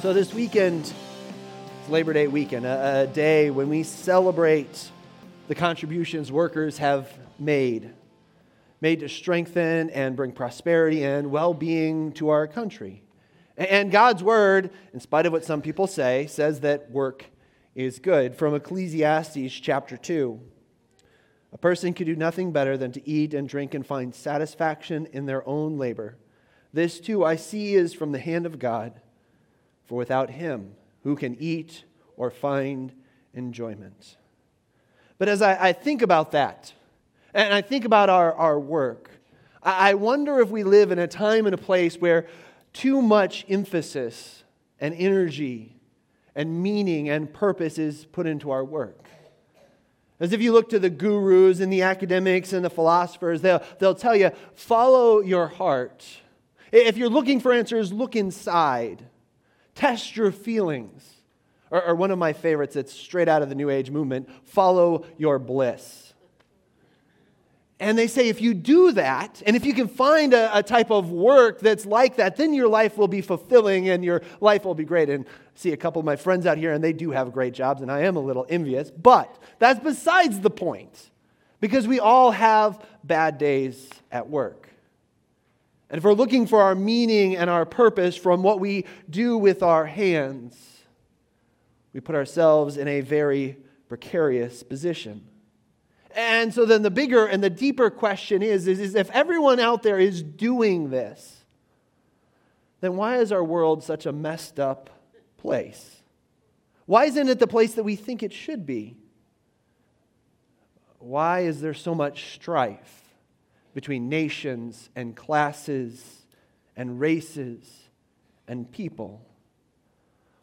So, this weekend, it's Labor Day weekend, a, a, day when we celebrate the contributions workers have made, made to strengthen and bring prosperity and well being to our country. And God's word, in spite of what some people say, says that work is good. From Ecclesiastes chapter 2 A person can do nothing better than to eat and drink and find satisfaction in their own labor. This too I see is from the hand of God. For without him, who can eat or find enjoyment? But as I, I think about that, and I think about our, our work, I, I wonder if we live in a time and a place where too much emphasis and energy and meaning and purpose is put into our work. As if you look to the gurus and the academics and the philosophers, they'll, they'll tell you, follow your heart. If you're looking for answers, look inside. Test your feelings. Or, or one of my favorites that's straight out of the New Age movement follow your bliss. And they say if you do that, and if you can find a, a, type of work that's like that, then your life will be fulfilling and your life will be great. And I see a couple of my friends out here, and they do have great jobs, and I am a little envious, but that's besides the point because we all have bad days at work. And if we're looking for our meaning and our purpose from what we do with our hands, we put ourselves in a very precarious position. And so then the bigger and the deeper question is, is, is if everyone out there is doing this, then why is our world such a messed up place? Why isn't it the place that we think it should be? Why is there so much strife? Between nations and classes and races and people?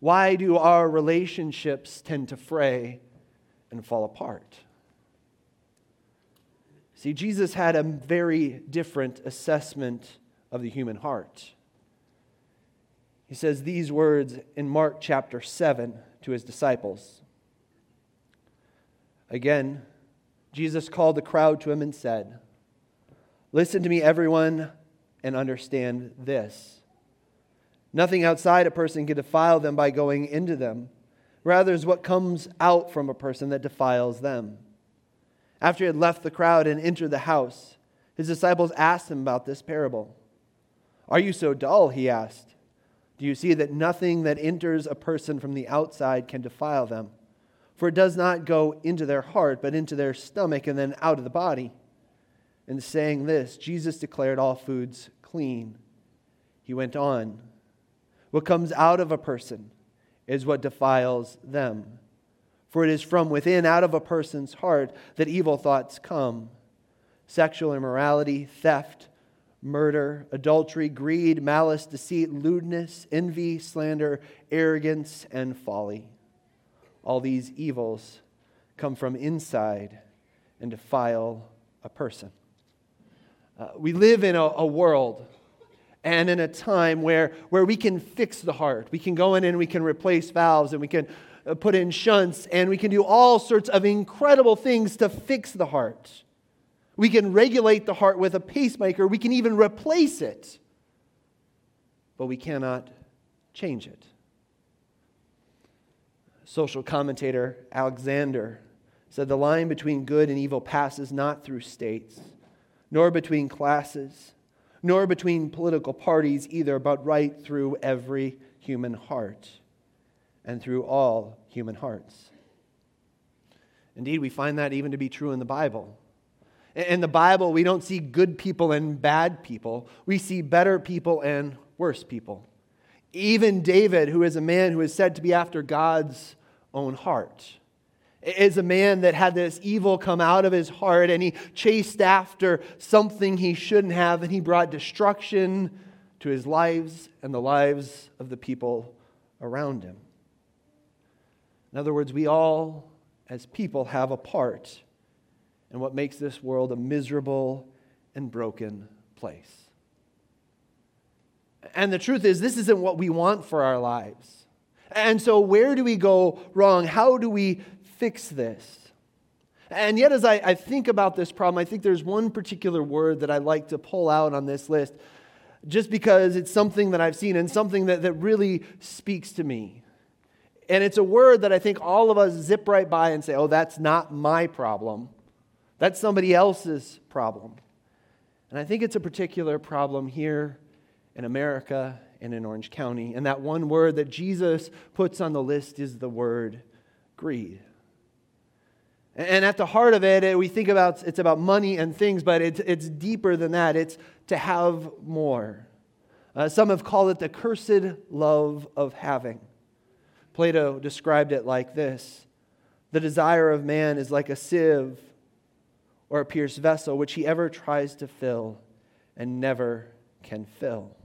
Why do our relationships tend to fray and fall apart? See, Jesus had a very different assessment of the human heart. He says these words in Mark chapter 7 to his disciples. Again, Jesus called the crowd to him and said, Listen to me, everyone, and understand this. Nothing outside a person can defile them by going into them. Rather, is what comes out from a person that defiles them. After he had left the crowd and entered the house, his disciples asked him about this parable. Are you so dull? He asked. Do you see that nothing that enters a person from the outside can defile them? For it does not go into their heart, but into their stomach and then out of the body. In saying this, Jesus declared all foods clean. He went on What comes out of a person is what defiles them. For it is from within, out of a person's heart, that evil thoughts come sexual immorality, theft, murder, adultery, greed, malice, deceit, lewdness, envy, slander, arrogance, and folly. All these evils come from inside and defile a person. Uh, we live in a, a world and in a time where, where we can fix the heart. We can go in and we can replace valves and we can uh, put in shunts and we can do all sorts of incredible things to fix the heart. We can regulate the heart with a pacemaker. We can even replace it. But we cannot change it. Social commentator Alexander said the line between good and evil passes not through states nor between classes, nor between political parties either, but right through every human heart and through all human hearts. Indeed, we find that even to be true in the Bible. In the Bible, we don't see good people and bad people, we see better people and worse people. Even David, who is a man who is said to be after God's own heart, is a man that had this evil come out of his heart and he chased after something he shouldn't have and he brought destruction to his lives and the lives of the people around him. In other words, we all, as people, have a part in what makes this world a miserable and broken place. And the truth is, this isn't what we want for our lives. And so, where do we go wrong? How do we fix this. And yet, as I, I, think about this problem, I think there's one particular word that I like to pull out on this list just because it's something that I've seen and something that, that really speaks to me. And it's a word that I think all of us zip right by and say, oh, that's not my problem. That's somebody else's problem. And I think it's a particular problem here in America and in Orange County. And that one word that Jesus puts on the list is the word greed. And at the heart of it, we think about it's about money and things, but it's, it's deeper than that. It's to have more. Uh, some have called it the cursed love of having. Plato described it like this The desire of man is like a sieve or a pierced vessel, which he ever tries to fill and never can fill.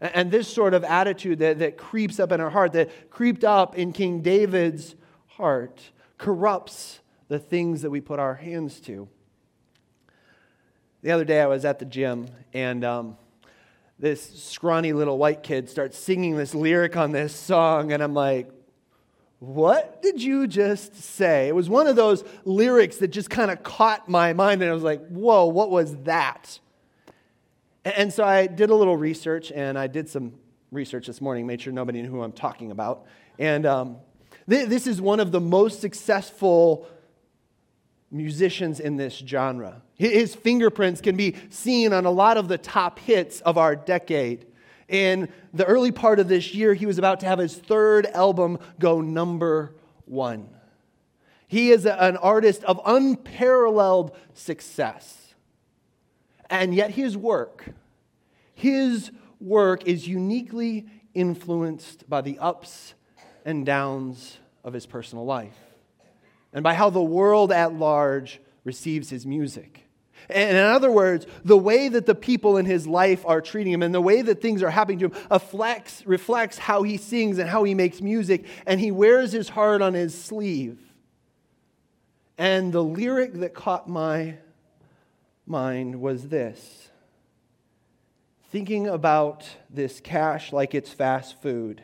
And this sort of attitude that, that creeps up in our heart, that creeped up in King David's heart, corrupts the things that we put our hands to. The other day I was at the gym, and um, this scrawny little white kid starts singing this lyric on this song, and I'm like, what did you just say? It was one of those lyrics that just kind of caught my mind, and I was like, whoa, what was that? And so I did a little research, and I did some research this morning, made sure nobody knew who I'm talking about. And um, th- this is one of the most successful musicians in this genre. His fingerprints can be seen on a lot of the top hits of our decade. In the early part of this year, he was about to have his third album go number one. He is an artist of unparalleled success. And yet, his work, his work is uniquely influenced by the ups and downs of his personal life and by how the world at large receives his music. And in other words, the way that the people in his life are treating him and the way that things are happening to him reflects, reflects how he sings and how he makes music, and he wears his heart on his sleeve. And the lyric that caught my mind was this thinking about this cash like it's fast food,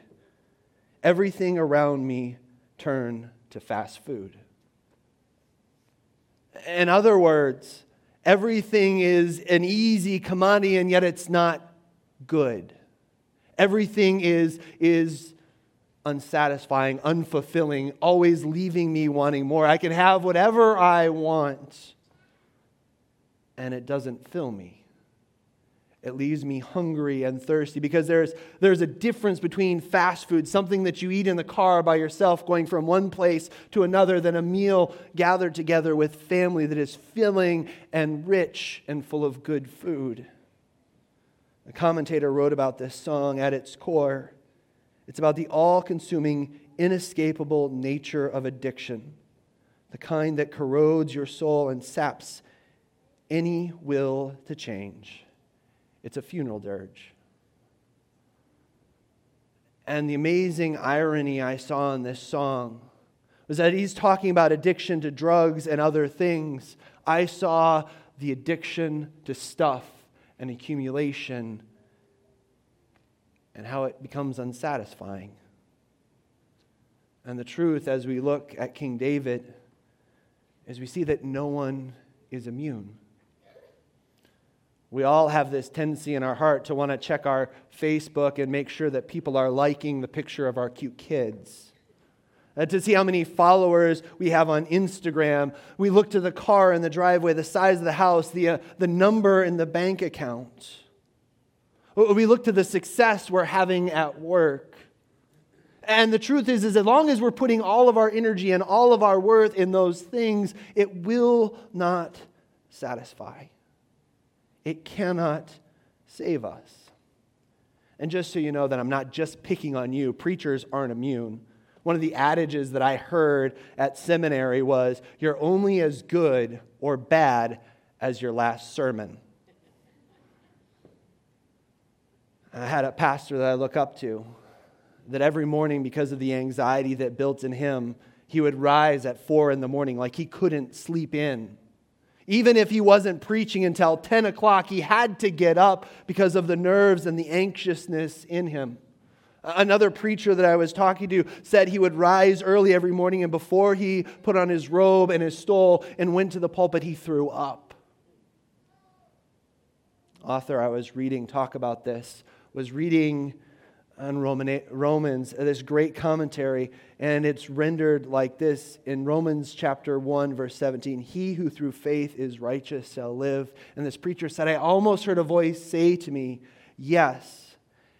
everything around me turn to fast food. In other words, everything is an easy commodity and yet it's not good. Everything is, is unsatisfying, unfulfilling, always leaving me wanting more. I can have whatever I want and it doesn't fill me. It leaves me hungry and thirsty because there's, there's a difference between fast food, something that you eat in the car by yourself, going from one place to another, than a meal gathered together with family that is filling and rich and full of good food. A commentator wrote about this song at its core. It's about the all consuming, inescapable nature of addiction, the kind that corrodes your soul and saps any will to change. It's a funeral dirge. And the amazing irony I saw in this song was that he's talking about addiction to drugs and other things. I saw the addiction to stuff and accumulation and how it becomes unsatisfying. And the truth, as we look at King David, is we see that no one is immune. We all have this tendency in our heart to want to check our Facebook and make sure that people are liking the picture of our cute kids. Uh, to see how many followers we have on Instagram. We look to the car in the driveway, the size of the house, the, uh, the number in the bank account. We look to the success we're having at work. And the truth is, is as long as we're putting all of our energy and all of our worth in those things, it will not satisfy. It cannot save us. And just so you know that I'm not just picking on you, preachers aren't immune. One of the adages that I heard at seminary was you're only as good or bad as your last sermon. I had a pastor that I look up to that every morning, because of the anxiety that built in him, he would rise at four in the morning like he couldn't sleep in even if he wasn't preaching until 10 o'clock, he had to get up because of the nerves and the anxiousness in him. Another preacher that I was talking to said he would rise early every morning, and before he put on his robe and his stole and went to the pulpit, he threw up. author I was reading talk about this was reading on Roman, Romans, uh, this great commentary, and it's rendered like this in Romans chapter 1, verse 17 He who through faith is righteous shall live. And this preacher said, I almost heard a voice say to me, Yes,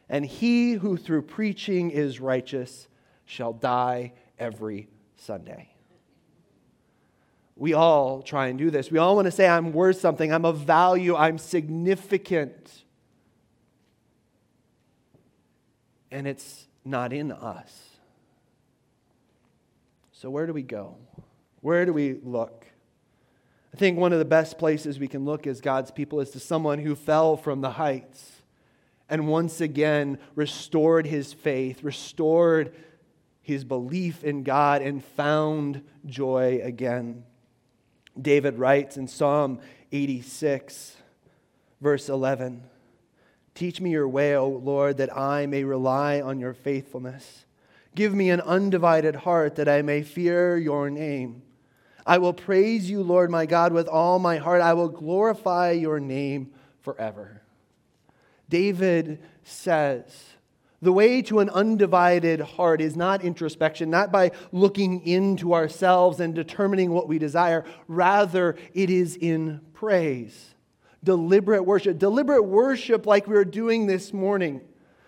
and he who through preaching is righteous shall die every Sunday. We all try and do this. We all want to say, I'm worth something, I'm of value, I'm significant. And it's not in us. So, where do we go? Where do we look? I think one of the best places we can look as God's people is to someone who fell from the heights and once again restored his faith, restored his belief in God, and found joy again. David writes in Psalm 86, verse 11. Teach me your way, O Lord, that I may rely on your faithfulness. Give me an undivided heart that I may fear your name. I will praise you, Lord my God, with all my heart. I will glorify your name forever. David says, the way to an undivided heart is not introspection, not by looking into ourselves and determining what we desire. Rather, it is in praise deliberate worship. Deliberate worship, like we were doing this morning.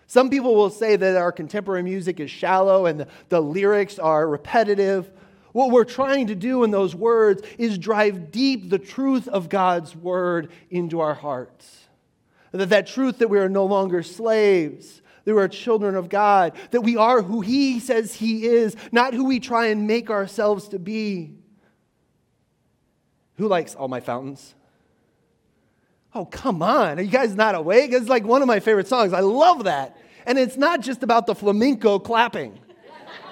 Some people will say that our contemporary music is shallow and the, the lyrics are repetitive. What we're trying to do in those words is drive deep the truth of God's word into our hearts. That, that truth that we are no longer slaves, that we are children of God, that we are who He says He is, not who we try and make ourselves to be. Who likes all my fountains? Oh, come on. Are you guys not awake? It's like one of my favorite songs. I love that. And it's not just about the flamenco clapping.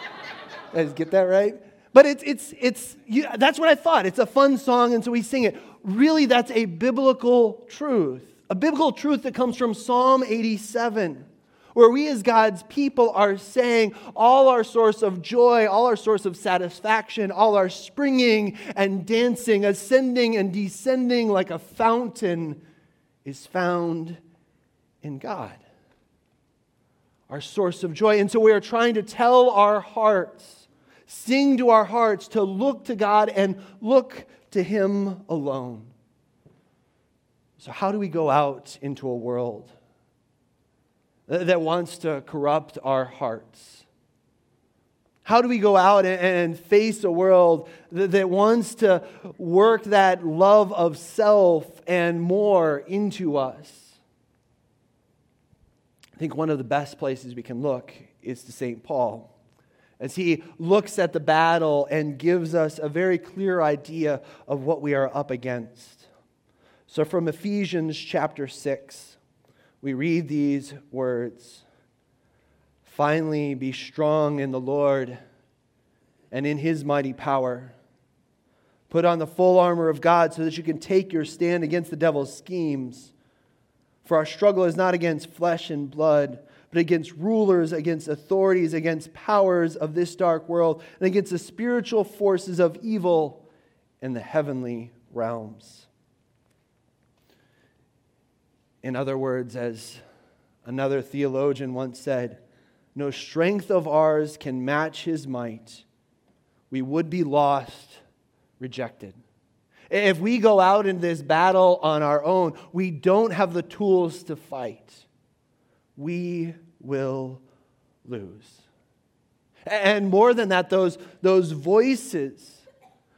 guys get that right? But it's, it's, it's, you, that's what I thought. It's a fun song, and so we sing it. Really, that's a biblical truth. A biblical truth that comes from Psalm 87, where we as God's people are saying all our source of joy, all our source of satisfaction, all our springing and dancing, ascending and descending like a fountain is found in God, our source of joy. And so we are trying to tell our hearts, sing to our hearts to look to God and look to Him alone. So, how do we go out into a world that wants to corrupt our hearts? How do we go out and face a world that wants to work that love of self and more into us? I think one of the best places we can look is to St. Paul as he looks at the battle and gives us a very clear idea of what we are up against. So, from Ephesians chapter 6, we read these words. Finally, be strong in the Lord and in his mighty power. Put on the full armor of God so that you can take your stand against the devil's schemes. For our struggle is not against flesh and blood, but against rulers, against authorities, against powers of this dark world, and against the spiritual forces of evil in the heavenly realms. In other words, as another theologian once said, no strength of ours can match his might. We would be lost, rejected. If we go out in this battle on our own, we don't have the tools to fight. We will lose. And more than that, those, those voices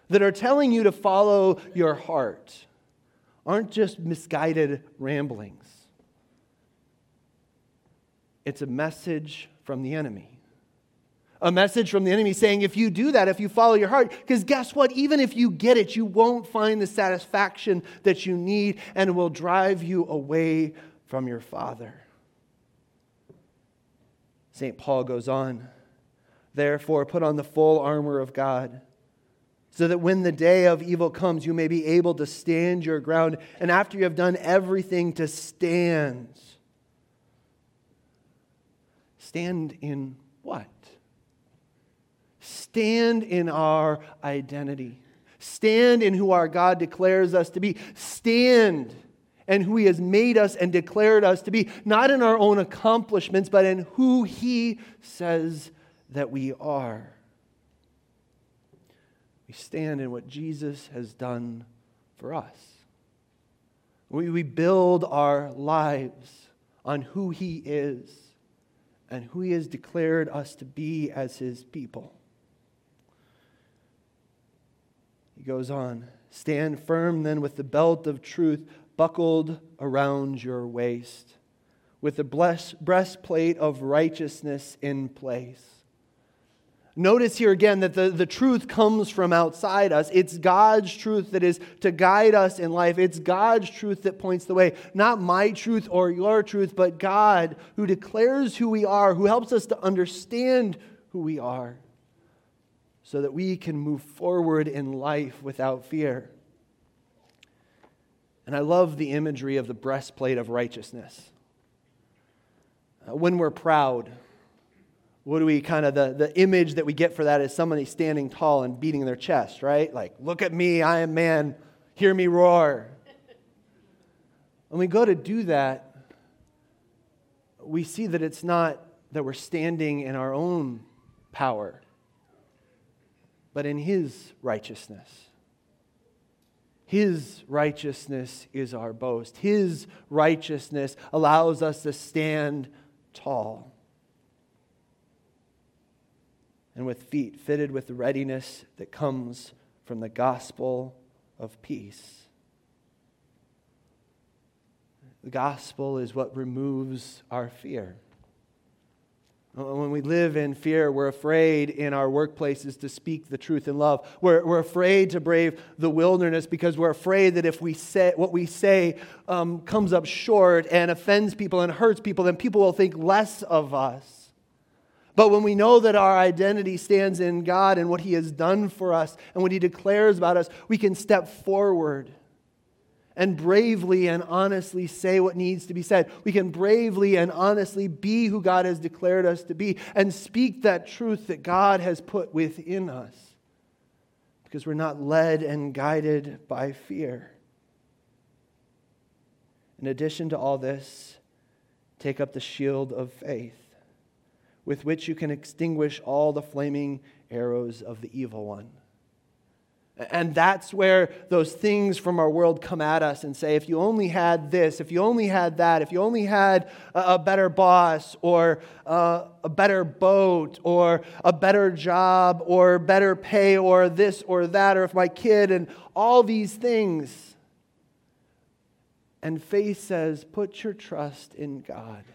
that are telling you to follow your heart aren't just misguided ramblings. It's a message from the enemy. A message from the enemy saying, if you do that, if you follow your heart, because guess what? Even if you get it, you won't find the satisfaction that you need and will drive you away from your Father. St. Paul goes on, therefore, put on the full armor of God so that when the day of evil comes, you may be able to stand your ground. And after you have done everything to stand, stand in what? Stand in our identity. Stand in who our God declares us to be. Stand and who He has made us and declared us to be, not in our own accomplishments, but in who He says that we are. We stand in what Jesus has done for us. We, we build our lives on who He is and who He has declared us to be as His people. He goes on Stand firm then with the belt of truth buckled around your waist, with the breastplate of righteousness in place. Notice here again that the, the truth comes from outside us. It's God's truth that is to guide us in life. It's God's truth that points the way. Not my truth or your truth, but God who declares who we are, who helps us to understand who we are, so that we can move forward in life without fear. And I love the imagery of the breastplate of righteousness. Uh, when we're proud, what do we kind of, the, the image that we get for that is somebody standing tall and beating their chest, right? Like, look at me, I am man, hear me roar. When we go to do that, we see that it's not that we're standing in our own power, but in His righteousness. His righteousness is our boast. His righteousness allows us to stand tall and with feet fitted with the readiness that comes from the gospel of peace. The gospel is what removes our fear. When we live in fear, we're afraid in our workplaces to speak the truth in love. We're, we're afraid to brave the wilderness because we're afraid that if we say what we say um, comes up short and offends people and hurts people, then people will think less of us. But when we know that our identity stands in God and what He has done for us and what He declares about us, we can step forward and bravely and honestly say what needs to be said. We can bravely and honestly be who God has declared us to be and speak that truth that God has put within us because we're not led and guided by fear. In addition to all this, take up the shield of faith with which you can extinguish all the flaming arrows of the evil one. And that's where those things from our world come at us and say, if you only had this, if you only had that, if you only had a better boss or uh, a better boat or a better job or better pay or this or that, or if my kid and all these things. And faith says, put your trust in God.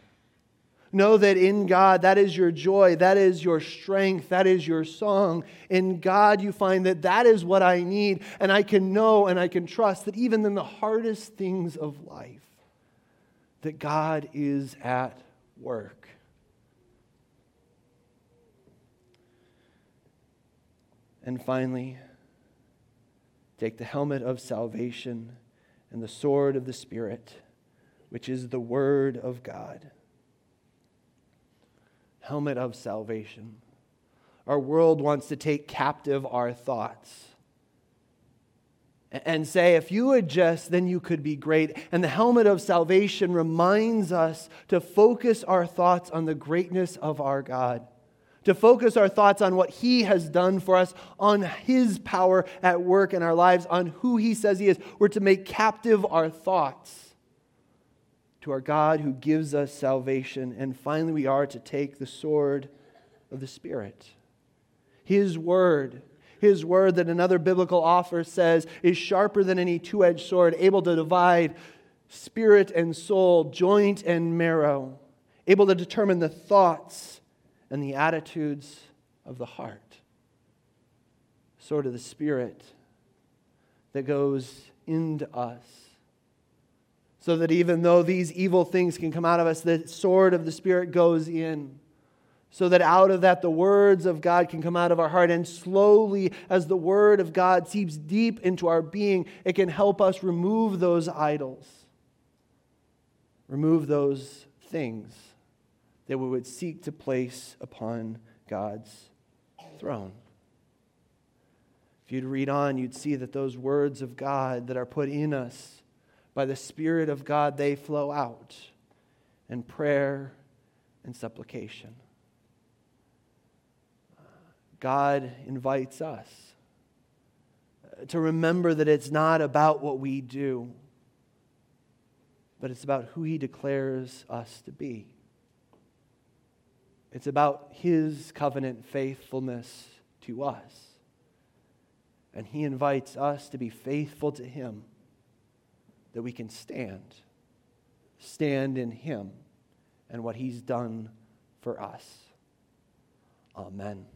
Know that in God, that is your joy, that is your strength, that is your song. In God, you find that that is what I need, and I can know and I can trust that even in the hardest things of life, that God is at work. And finally, take the helmet of salvation and the sword of the Spirit, which is the Word of God helmet of salvation. Our world wants to take captive our thoughts and say, if you would just, then you could be great. And the helmet of salvation reminds us to focus our thoughts on the greatness of our God, to focus our thoughts on what He has done for us, on His power at work in our lives, on who He says He is. We're to make captive our thoughts to our God who gives us salvation. And finally, we are to take the sword of the Spirit. His word, His word that another biblical author says is sharper than any two edged sword, able to divide spirit and soul, joint and marrow, able to determine the thoughts and the attitudes of the heart. Sword of the Spirit that goes into us so that even though these evil things can come out of us, the sword of the Spirit goes in. So that out of that, the words of God can come out of our heart. And slowly, as the word of God seeps deep into our being, it can help us remove those idols, remove those things that we would seek to place upon God's throne. If you'd read on, you'd see that those words of God that are put in us by the Spirit of God, they flow out in prayer and supplication. God invites us to remember that it's not about what we do, but it's about who He declares us to be. It's about His covenant faithfulness to us. And He invites us to be faithful to Him that we can stand. Stand in Him and what He's done for us. Amen.